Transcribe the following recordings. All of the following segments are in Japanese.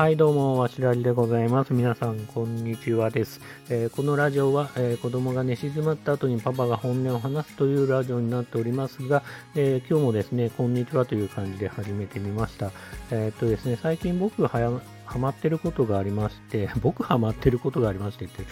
はい、どうも、わしらじでございます。皆さん、こんにちはです。えー、このラジオは、えー、子供が寝静まった後にパパが本音を話すというラジオになっておりますが、えー、今日もですね、こんにちはという感じで始めてみました。えっとですね、最近僕がはハマってることがありまして、僕ハマってることがありましてって、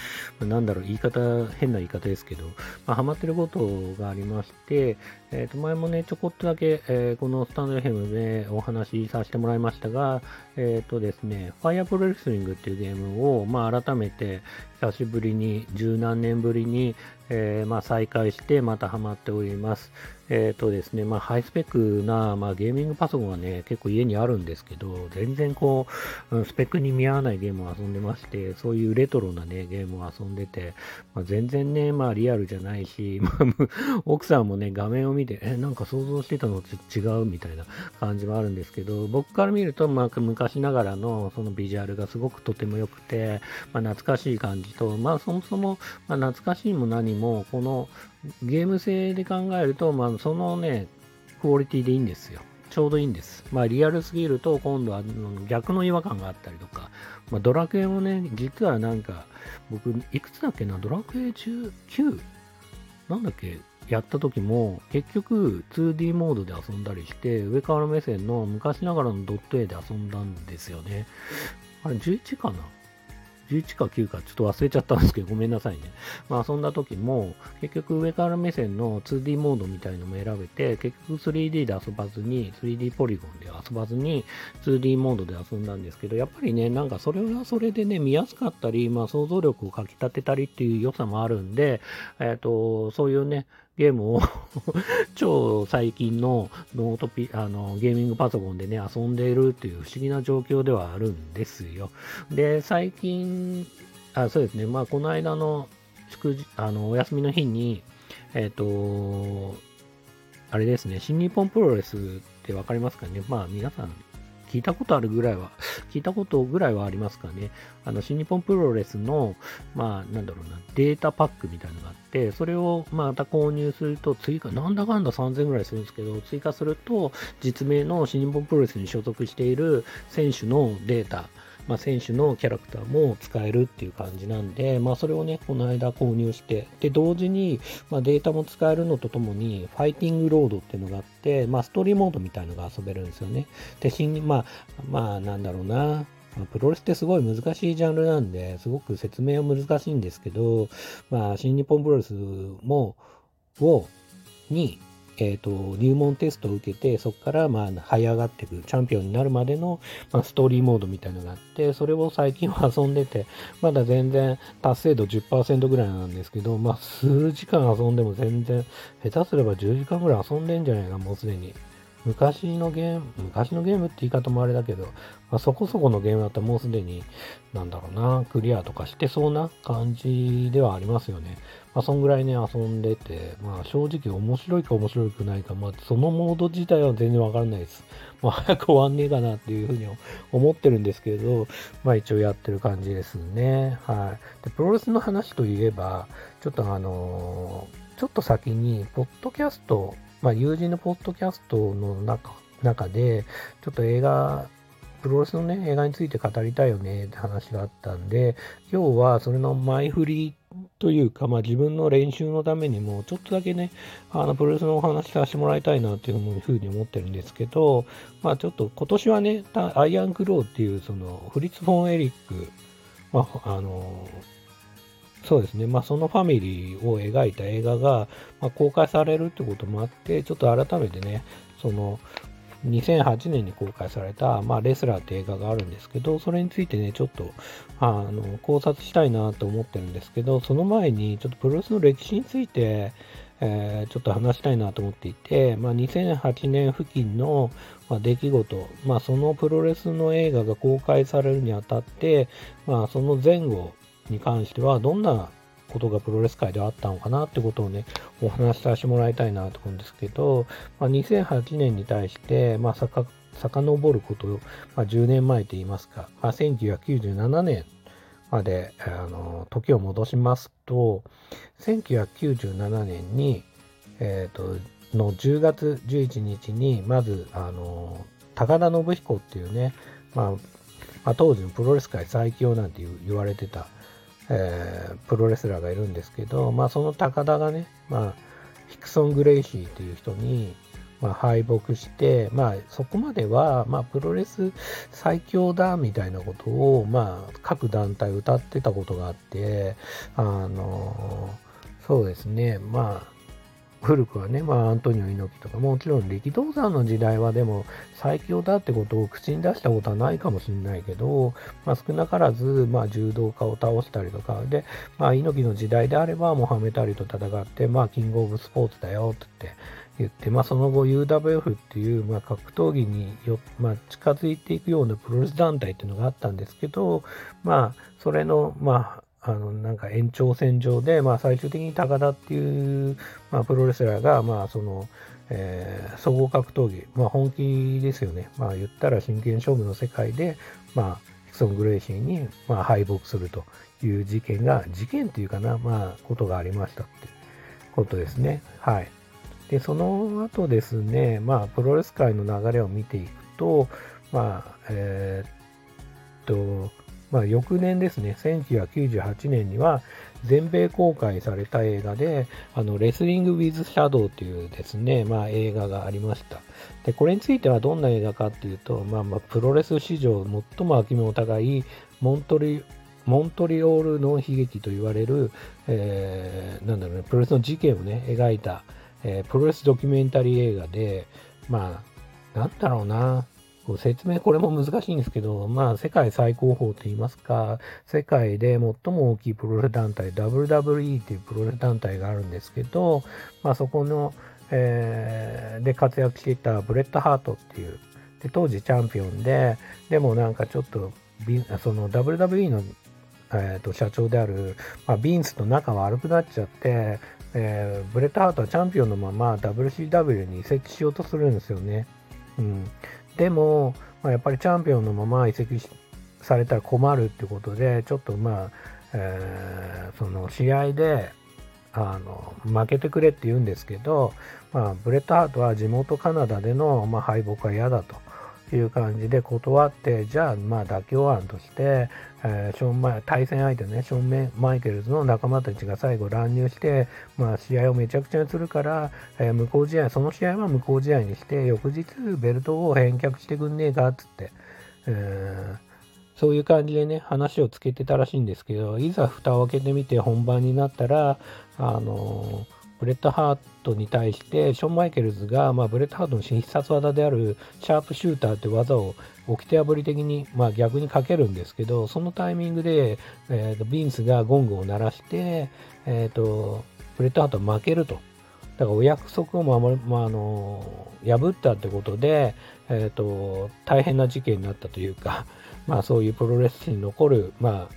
なんだろう、言い方、変な言い方ですけど、まあ、ハマってることがありまして、えっ、ー、と、前もね、ちょこっとだけ、えー、このスタンド FM でお話しさせてもらいましたが、えっ、ー、とですね、ファイアプロレスリングっていうゲームを、まあ、改めて、久しぶりに、十何年ぶりに、え、まあ、再開してまたハマっております。えっ、ー、とですね、まあ、ハイスペックな、まあ、ゲーミングパソコンはね、結構家にあるんですけど、全然こう、スペックに見合わないゲームを遊んでまして、そういうレトロなね、ゲームを遊んでて、まあ、全然ね、まあ、リアルじゃないし、まあ、奥さんもね、画面を見て、え、なんか想像してたのと違うみたいな感じはあるんですけど、僕から見ると、まあ、昔ながらのそのビジュアルがすごくとても良くて、まあ、懐かしい感じと、まあ、そもそも、まあ、懐かしいも何も、このゲーム性で考えると、まあ、そのね、クオリティでいいんですよ。ちょうどいいんです。まあ、リアルすぎると、今度は逆の違和感があったりとか、まあ、ドラクエもね、実はなんか、僕、いくつだっけな、ドラクエ 19? なんだっけ？やった時も、結局 2D モードで遊んだりして、上から目線の昔ながらのドット A で遊んだんですよね。あれ11かな？11か9かちょっと忘れちゃったんですけど、ごめんなさいね。まあ遊んだ時も、結局上から目線の 2D モードみたいのも選べて、結局 3D で遊ばずに、3D ポリゴンで遊ばずに、2D モードで遊んだんですけど、やっぱりね、なんかそれはそれでね、見やすかったり、まあ想像力をかき立てたりっていう良さもあるんで、えっ、ー、と、そういうね、ゲームを 超最近のノートピあのゲーミングパソコンでね、遊んでいるっていう不思議な状況ではあるんですよ。で、最近、あそうですね、まあ、この間の祝あのお休みの日に、えっ、ー、と、あれですね、新日本プロレスってわかりますかね。まあ、皆さん聞いたことあるぐらいは、聞いたことぐらいはありますかね。あの、新日本プロレスの、まあ、なんだろうな、データパックみたいなのがあって、それをまた購入すると、追加、なんだかんだ3000ぐらいするんですけど、追加すると、実名の新日本プロレスに所属している選手のデータ、まあ、選手のキャラクターも使えるっていう感じなんで、まあ、それをね、この間購入して、で、同時に、まあ、データも使えるのとともに、ファイティングロードっていうのがあって、まあ、ストーリーモードみたいのが遊べるんですよね。で、新、まあ、まあ、なんだろうな、プロレスってすごい難しいジャンルなんで、すごく説明は難しいんですけど、まあ、新日本プロレスも、を、に、え、ー、と、入門テストを受けて、そこから、まあ、這い上がっていく、チャンピオンになるまでの、まあ、ストーリーモードみたいのがあって、それを最近は遊んでて、まだ全然達成度10%ぐらいなんですけど、まあ、数時間遊んでも全然、下手すれば10時間ぐらい遊んでんじゃないか、もうすでに。昔のゲーム、昔のゲームって言い方もあれだけど、まあ、そこそこのゲームだったらもうすでに、なんだろうな、クリアとかしてそうな感じではありますよね。まあ、そんぐらいね、遊んでて、まあ、正直面白いか面白くないか、まあ、そのモード自体は全然わからないです。まあ、早く終わんねえかなっていうふうに思ってるんですけど、まあ、一応やってる感じですね。はい。で、プロレスの話といえば、ちょっとあのー、ちょっと先に、ポッドキャストまあ、友人のポッドキャストの中中で、ちょっと映画、プロレスのね、映画について語りたいよねって話があったんで、今日はそれの前振りというか、まあ自分の練習のためにも、ちょっとだけね、あの、プロレスのお話させてもらいたいなっていうふうに思ってるんですけど、まあちょっと今年はね、アイアンクローっていう、その、フリッツ・フォン・エリック、まあ、あの、そうですね、まあ、そのファミリーを描いた映画が、まあ、公開されるってこともあって、ちょっと改めてね、その、2008年に公開された、まあ、レスラーって映画があるんですけど、それについてね、ちょっと、あの、考察したいなと思ってるんですけど、その前に、ちょっとプロレスの歴史について、えー、ちょっと話したいなと思っていて、まあ、2008年付近の、まあ、出来事、まあ、そのプロレスの映画が公開されるにあたって、まあ、その前後、に関しては、どんなことがプロレス界ではあったのかなってことをね、お話しさせてもらいたいなと思うんですけど、まあ、2008年に対して、まあ、さか遡ること、まあ、10年前と言いますか、まあ、1997年まで、あの、時を戻しますと、1997年に、えっ、ー、と、の10月11日に、まず、あの、高田信彦っていうね、まあ、まあ、当時のプロレス界最強なんて言われてた、えー、プロレスラーがいるんですけど、まあ、その高田がね、まあ、ヒクソン・グレイシーという人に、まあ、敗北して、まあ、そこまでは、まあ、プロレス最強だみたいなことを、まあ、各団体歌ってたことがあって、あの、そうですね、まあ、古くはね、まあ、アントニオ猪木とか、もちろん力道山の時代はでも最強だってことを口に出したことはないかもしれないけど、まあ、少なからず、まあ、柔道家を倒したりとか、で、まあ、猪木の時代であれば、モハメタリと戦って、まあ、キングオブスポーツだよって言って、言って、まあ、その後 UWF っていう、まあ、格闘技によ、まあ、近づいていくようなプロレス団体っていうのがあったんですけど、まあ、それの、まあ、あの、なんか延長線上で、まあ、最終的に高田っていう、まあ、プロレスラーが、まあ、その、えー、総合格闘技、まあ、本気ですよね。まあ、言ったら真剣勝負の世界で、まあ、ヒクソン・グレイシーに、まあ、敗北するという事件が、事件っていうかな、まあ、ことがありましたってことですね。はい。で、その後ですね、まあ、プロレス界の流れを見ていくと、まあ、えー、っと、まあ、翌年ですね、1998年には全米公開された映画で、あの、レスリング・ウィズ・シャドウというですね、まあ、映画がありました。で、これについてはどんな映画かっていうと、まあ、まあ、プロレス史上最も秋の高いモントリ、モントリオールの悲劇と言われる、えー、なんだろうね、プロレスの事件をね、描いた、えー、プロレスドキュメンタリー映画で、まあ、なんだろうな、こう説明これも難しいんですけど、まあ、世界最高峰といいますか、世界で最も大きいプロレス団体、WWE というプロレス団体があるんですけど、まあ、そこの、えー、で活躍していたブレット・ハートっていう、で当時チャンピオンで、でもなんかちょっと、その WWE の、えー、と社長である、まあ、ビンスと仲悪くなっちゃって、えー、ブレット・ハートはチャンピオンのまま WCW に移籍しようとするんですよね。うん、でも、まあ、やっぱりチャンピオンのまま移籍されたら困るってことで、ちょっとまあ、えー、その試合であの負けてくれって言うんですけど、まあ、ブレット・ハートは地元カナダでの、ま、敗北は嫌だと。いう感じで断って、じゃあ、まあ、妥協案として、えー、ションマ対戦相手ね、ショーン・マイケルズの仲間たちが最後乱入して、まあ、試合をめちゃくちゃにするから、えー、無効試合、その試合は無効試合にして、翌日ベルトを返却してくんねえかっつって、えーそういう感じでね、話をつけてたらしいんですけど、いざ蓋を開けてみて本番になったら、あのーブレッドハートに対して、ショーン・マイケルズが、まあ、ブレッドハートの新必殺技であるシャープシューターって技を掟破り的に、まあ、逆にかけるんですけど、そのタイミングで、えーと、ビンスがゴングを鳴らして、えーと、ブレッドハートは負けると。だからお約束を守る、まあ、あの破ったってことで、えーと、大変な事件になったというか、まあ、そういうプロレスに残る、ま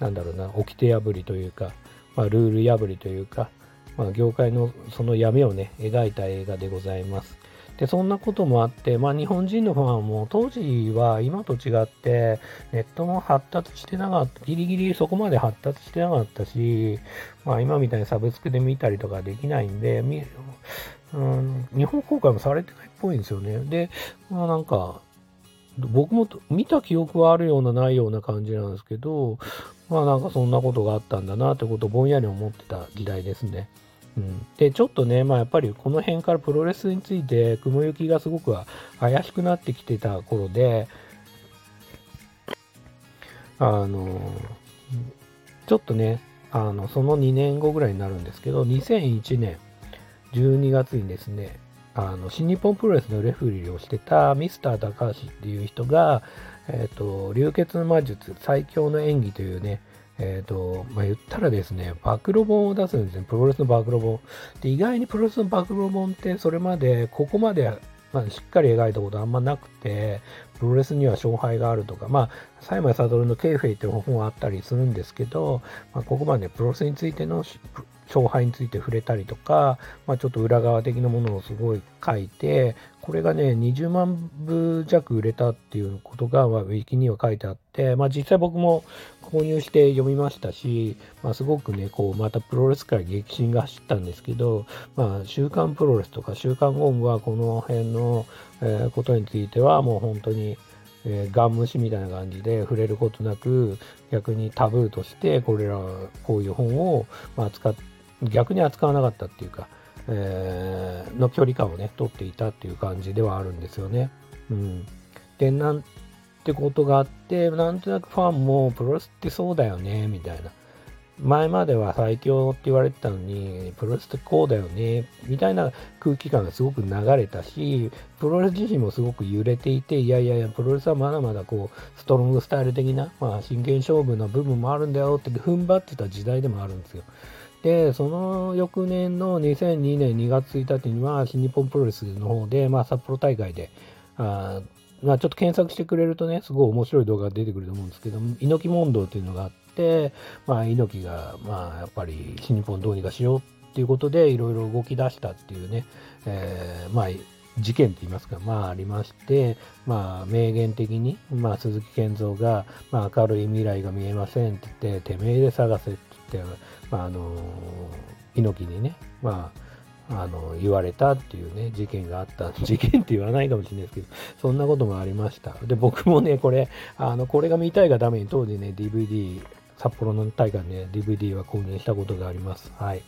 あ、なんだろうな、掟破りというか、まあ、ルール破りというか、まあ、業界のその闇をね、描いた映画でございます。で、そんなこともあって、まあ、日本人のファンも当時は今と違って、ネットも発達してなかった、ギリギリそこまで発達してなかったし、まあ、今みたいにサブスクで見たりとかできないんで、うん、日本公開もされてないっぽいんですよね。で、まあなんか、僕も見た記憶はあるようなないような感じなんですけど、まあなんかそんなことがあったんだなってことをぼんやり思ってた時代ですね。うん、で、ちょっとね、まあやっぱりこの辺からプロレスについて雲行きがすごく怪しくなってきてた頃で、あの、ちょっとね、あの、その2年後ぐらいになるんですけど、2001年12月にですね、あの、新日本プロレスのレフリーをしてたミスター高橋っていう人が、えっ、ー、と、流血魔術最強の演技というね、えっ、ー、と、まあ、言ったらですね、暴露本を出すんですね。プロレスの暴露本。で、意外にプロレスの暴露本ってそれまで、ここまで、まあ、しっかり描いたことあんまなくて、プロレスには勝敗があるとか、まあ、サイマイ・サドルのケイフェイっていう本はあったりするんですけど、まあ、ここまでプロレスについての勝敗について触れたりとか、まあ、ちょっと裏側的なものをすごい書いて、これがね、20万部弱売れたっていうことが、まあ、ウィキには書いてあって、まあ、実際僕も購入して読みましたし、まあ、すごくね、こう、またプロレス界激震が走ったんですけど、まあ、週刊プロレスとか週刊ゴムはこの辺の、えー、ことについてはもう本当に、えー、ガン虫みたいな感じで触れることなく、逆にタブーとして、これら、こういう本を、まあ、扱って、逆に扱わなかったっていうか、えー、の距離感をね、取っていたっていう感じではあるんですよね。うん。で、なんてことがあって、なんとなくファンもプロレスってそうだよね、みたいな。前までは最強って言われてたのに、プロレスってこうだよね、みたいな空気感がすごく流れたし、プロレス自身もすごく揺れていて、いやいやいや、プロレスはまだまだこう、ストロングスタイル的な、まあ、真剣勝負の部分もあるんだよって踏ん張ってた時代でもあるんですよ。で、その翌年の2002年2月1日には、新日本プロレスの方で、まあ、札幌大会で、あまあ、ちょっと検索してくれるとね、すごい面白い動画が出てくると思うんですけど、猪木問答っていうのがあって、まあ、猪木が、まあ、やっぱり新日本どうにかしようっていうことで、いろいろ動き出したっていうね、えー、まあ、事件といいますか、まあありまして、まあ名言的に、まあ鈴木健三が、まあ明るい未来が見えませんって言って、てめえで探せって、まああの猪木にね、まああの言われたっていうね、事件があった。事件って言わないかもしれないですけど、そんなこともありました。で、僕もね、これ、あの、これが見たいがために当時ね、DVD、札幌の大会ね、DVD は購入したことがあります。はい。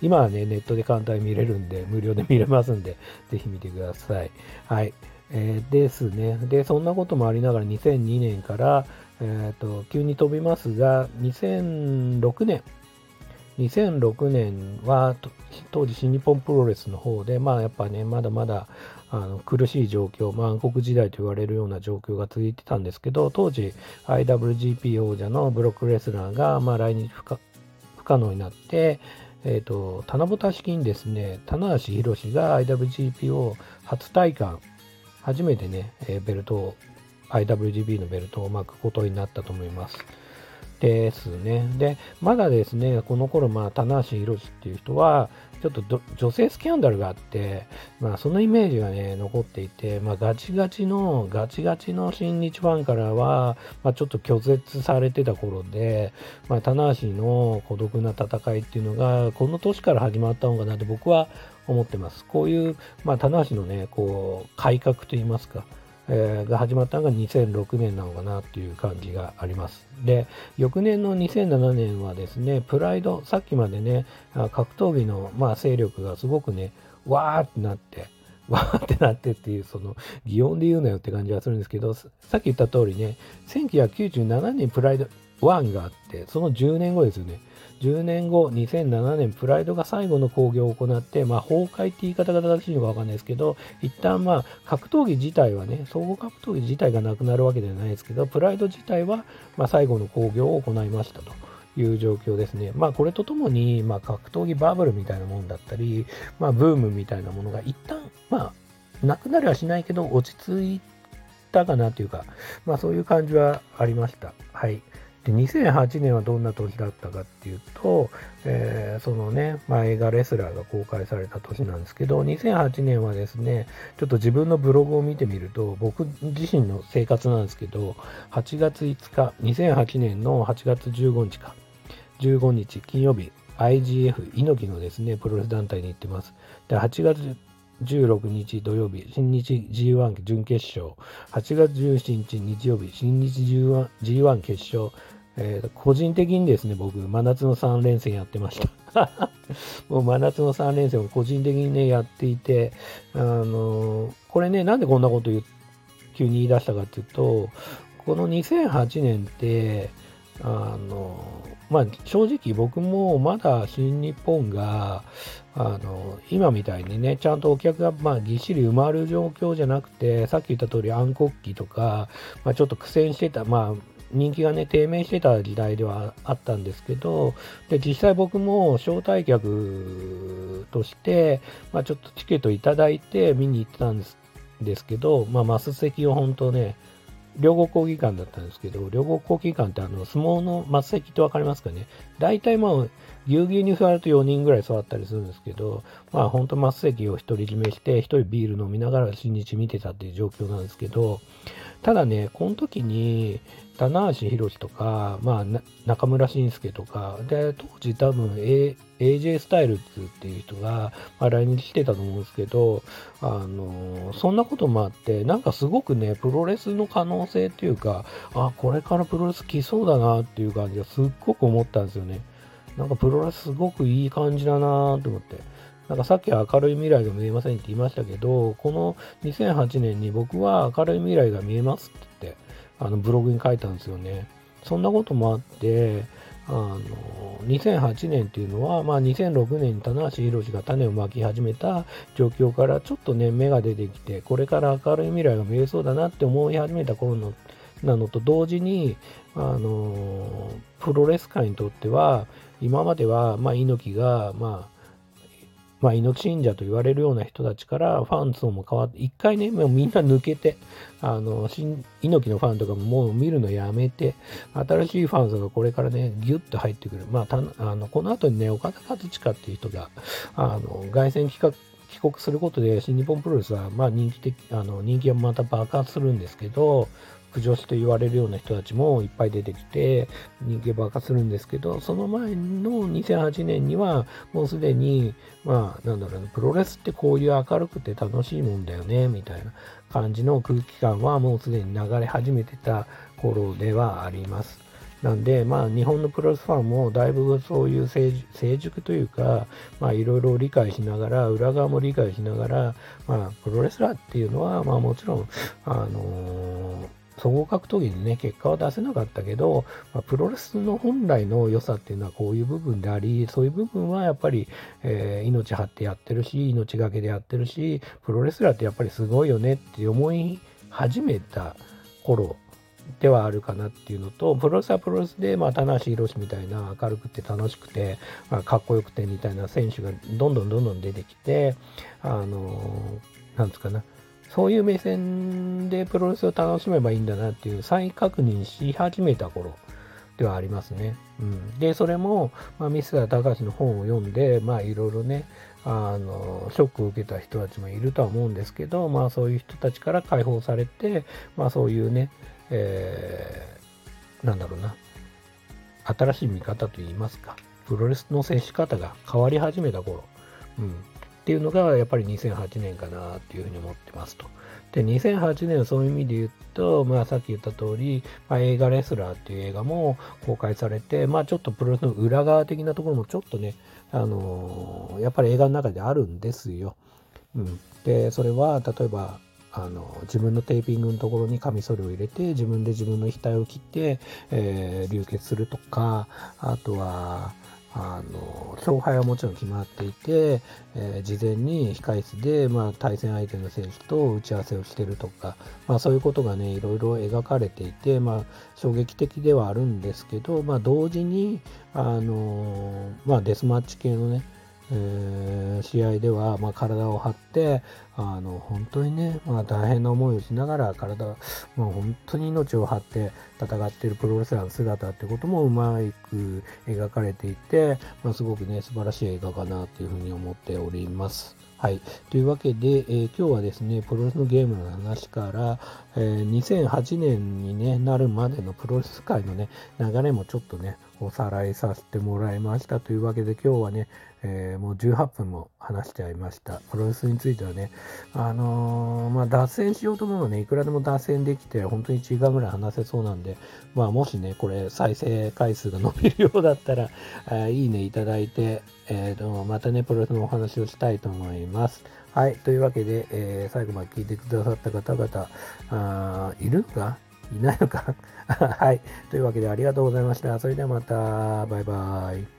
今はね、ネットで簡単に見れるんで、無料で見れますんで、ぜひ見てください。はい。えー、ですね。で、そんなこともありながら2002年から、えっ、ー、と、急に飛びますが、2006年、2006年は当時新日本プロレスの方で、まあやっぱね、まだまだあの苦しい状況、まあ、暗黒時代と言われるような状況が続いてたんですけど、当時 IWGP 王者のブロックレスラーが、まあ、来日不可能になって、えっ、ー、と、七夕式にですね、棚橋宏が IWGP を初体感、初めてね、ベルトを、IWGP のベルトを巻くことになったと思います。ですね。で、まだですね、この頃、まあ、棚橋宏っていう人は、ちょっと女性スキャンダルがあって、まあ、そのイメージがね、残っていて、まあ、ガチガチの、ガチガチの新日ファンからは、まあ、ちょっと拒絶されてた頃で、まあ、棚橋の孤独な戦いっていうのが、この年から始まったのかなって僕は思ってます。こういう、まあ、棚橋のね、こう、改革といいますか、えー、が始まったのが2006年なのかなっていう感じがあります。で、翌年の2007年はですね、プライド、さっきまでね、格闘技の、まあ、勢力がすごくね、わーってなって、わーってなってっていう、その、擬音で言うなよって感じがするんですけど、さっき言った通りね、1997年プライド1があって、その10年後ですよね。10年後、2007年、プライドが最後の興行を行って、まあ、崩壊って言い方が正しいのかわかんないですけど、一旦まあ、格闘技自体はね、総合格闘技自体がなくなるわけではないですけど、プライド自体は、まあ、最後の興行を行いましたと。いう状況ですね。まあこれとともに、まあ格闘技バブルみたいなもんだったり、まあブームみたいなものが一旦、まあなくなりはしないけど落ち着いたかなというか、まあそういう感じはありました。はい。で2008年はどんな年だったかっていうと、えー、そのね、まあ、映画レスラーが公開された年なんですけど、2008年はですね、ちょっと自分のブログを見てみると、僕自身の生活なんですけど、8月5日、2008年の8月15日か、15日金曜日、IGF、猪木のですね、プロレス団体に行ってます。で、8月16日土曜日、新日 G1 準決勝。8月17日日曜日、新日 G1, G1 決勝。えー、個人的にですね、僕、真夏の3連戦やってました。もう真夏の3連戦を個人的にね、やっていて、あのー、これね、なんでこんなこと言急に言い出したかっていうと、この2008年って、あのまあ、正直僕もまだ新日本があの今みたいにねちゃんとお客がまあぎっしり埋まる状況じゃなくてさっき言った通り暗黒期とか、まあ、ちょっと苦戦してた、まあ、人気がね低迷してた時代ではあったんですけどで実際僕も招待客として、まあ、ちょっとチケットいただいて見に行ってたんですですけど、まあ、マス席を本当ね両国国技館だったんですけど、両国国技館ってあの相撲の末席ってわかりますかね？大体まあ、ぎゅうぎゅうに座ると4人ぐらい座ったりするんですけど、まあ本当末席を独り占めして、1人ビール飲みながら新日見てたっていう状況なんですけど、ただね、この時に、棚橋宏とか、まあ、中村慎介とか、で、当時多分、A、AJ スタイルズっていう人が、ま、来日してたと思うんですけど、あのそんなこともあって、なんかすごくね、プロレスの可能性っていうか、あ、これからプロレス来そうだなっていう感じがすっごく思ったんですよね。なんかプロレスすごくいい感じだなと思って。なんかさっきは明るい未来が見えませんって言いましたけど、この2008年に僕は明るい未来が見えますって言って、あのブログに書いたんですよね。そんなこともあって、あの、2008年っていうのは、まあ2006年に棚橋宏が種をまき始めた状況からちょっとね、芽が出てきて、これから明るい未来が見えそうだなって思い始めた頃のなのと同時に、あの、プロレス界にとっては、今までは、まあ、猪木が、まあ、まあ、猪木信者と言われるような人たちからファン層も変わって、一回ね、もうみんな抜けて、あの、猪木のファンとかももう見るのやめて、新しいファン層がこれからね、ギュッと入ってくる。まあ、たあのこの後にね、岡田和親っていう人が、あの、凱旋企画、帰国することで新日本プロレスは、まあ人気的、あの、人気はまた爆発するんですけど、女子と言われるような人たちもいっぱい出てきて人気爆発するんですけどその前の2008年にはもうすでにまあなんだろうねプロレスってこういう明るくて楽しいもんだよねみたいな感じの空気感はもうすでに流れ始めてた頃ではあります。なんで、まあ、日本のプロレスファンもだいぶそういう成熟というか、まあ、いろいろ理解しながら、裏側も理解しながら、まあ、プロレスラーっていうのは、まあ、もちろん、あのー総合格闘技にね、結果は出せなかったけど、まあ、プロレスの本来の良さっていうのはこういう部分であり、そういう部分はやっぱり、えー、命張ってやってるし、命がけでやってるし、プロレスラーってやっぱりすごいよねって思い始めた頃ではあるかなっていうのと、プロレスはプロレスで、まあ、棚橋宏みたいな明るくて楽しくて、まあ、かっこよくてみたいな選手がどんどんどんどん出てきて、あのー、なんつうかな、そういう目線でプロレスを楽しめばいいんだなっていう再確認し始めた頃ではありますね。うん、で、それも、まあ、ミスター高橋の本を読んで、まあいろいろね、あの、ショックを受けた人たちもいるとは思うんですけど、まあそういう人たちから解放されて、まあそういうね、えー、なんだろうな、新しい見方といいますか、プロレスの接し方が変わり始めた頃、うん、っていうのがやっぱり2008年かなっていうふうに思ってますと。で、2008年そういう意味で言うと、まあさっき言った通り、まあ、映画レスラーっていう映画も公開されて、まあちょっとプロレスの裏側的なところもちょっとね、あのー、やっぱり映画の中であるんですよ。うん。で、それは例えば、あの自分のテーピングのところにカミソリを入れて自分で自分の額を切って、えー、流血するとかあとはあの勝敗はもちろん決まっていて、えー、事前に控室で、まあ、対戦相手の選手と打ち合わせをしてるとか、まあ、そういうことがねいろいろ描かれていて、まあ、衝撃的ではあるんですけど、まあ、同時にあの、まあ、デスマッチ系のねえ、試合では、まあ、体を張って、あの本当にね、まあ、大変な思いをしながら体、まあ、本当に命を張って戦っているプロレスラーの姿ってこともうまく描かれていて、まあ、すごくね素晴らしい映画かなというふうに思っております。はい。というわけで、えー、今日はですね、プロレスのゲームの話から、えー、2008年に、ね、なるまでのプロレス界のね、流れもちょっとね、おさらいさせてもらいましたというわけで、今日はね、えー、もう18分も話しちゃいました。プロレスについてはね、あのー、まあ、脱線しようと思うのね、いくらでも脱線できて、本当に1時間ぐらい話せそうなんで、まあ、もしね、これ、再生回数が伸びるようだったら、えいいねいただいて、えーと、またね、プロレスのお話をしたいと思います。はい。というわけで、え、最後まで聞いてくださった方々、あいるのか？いないのか はい。というわけでありがとうございました。それではまた、バイバイ。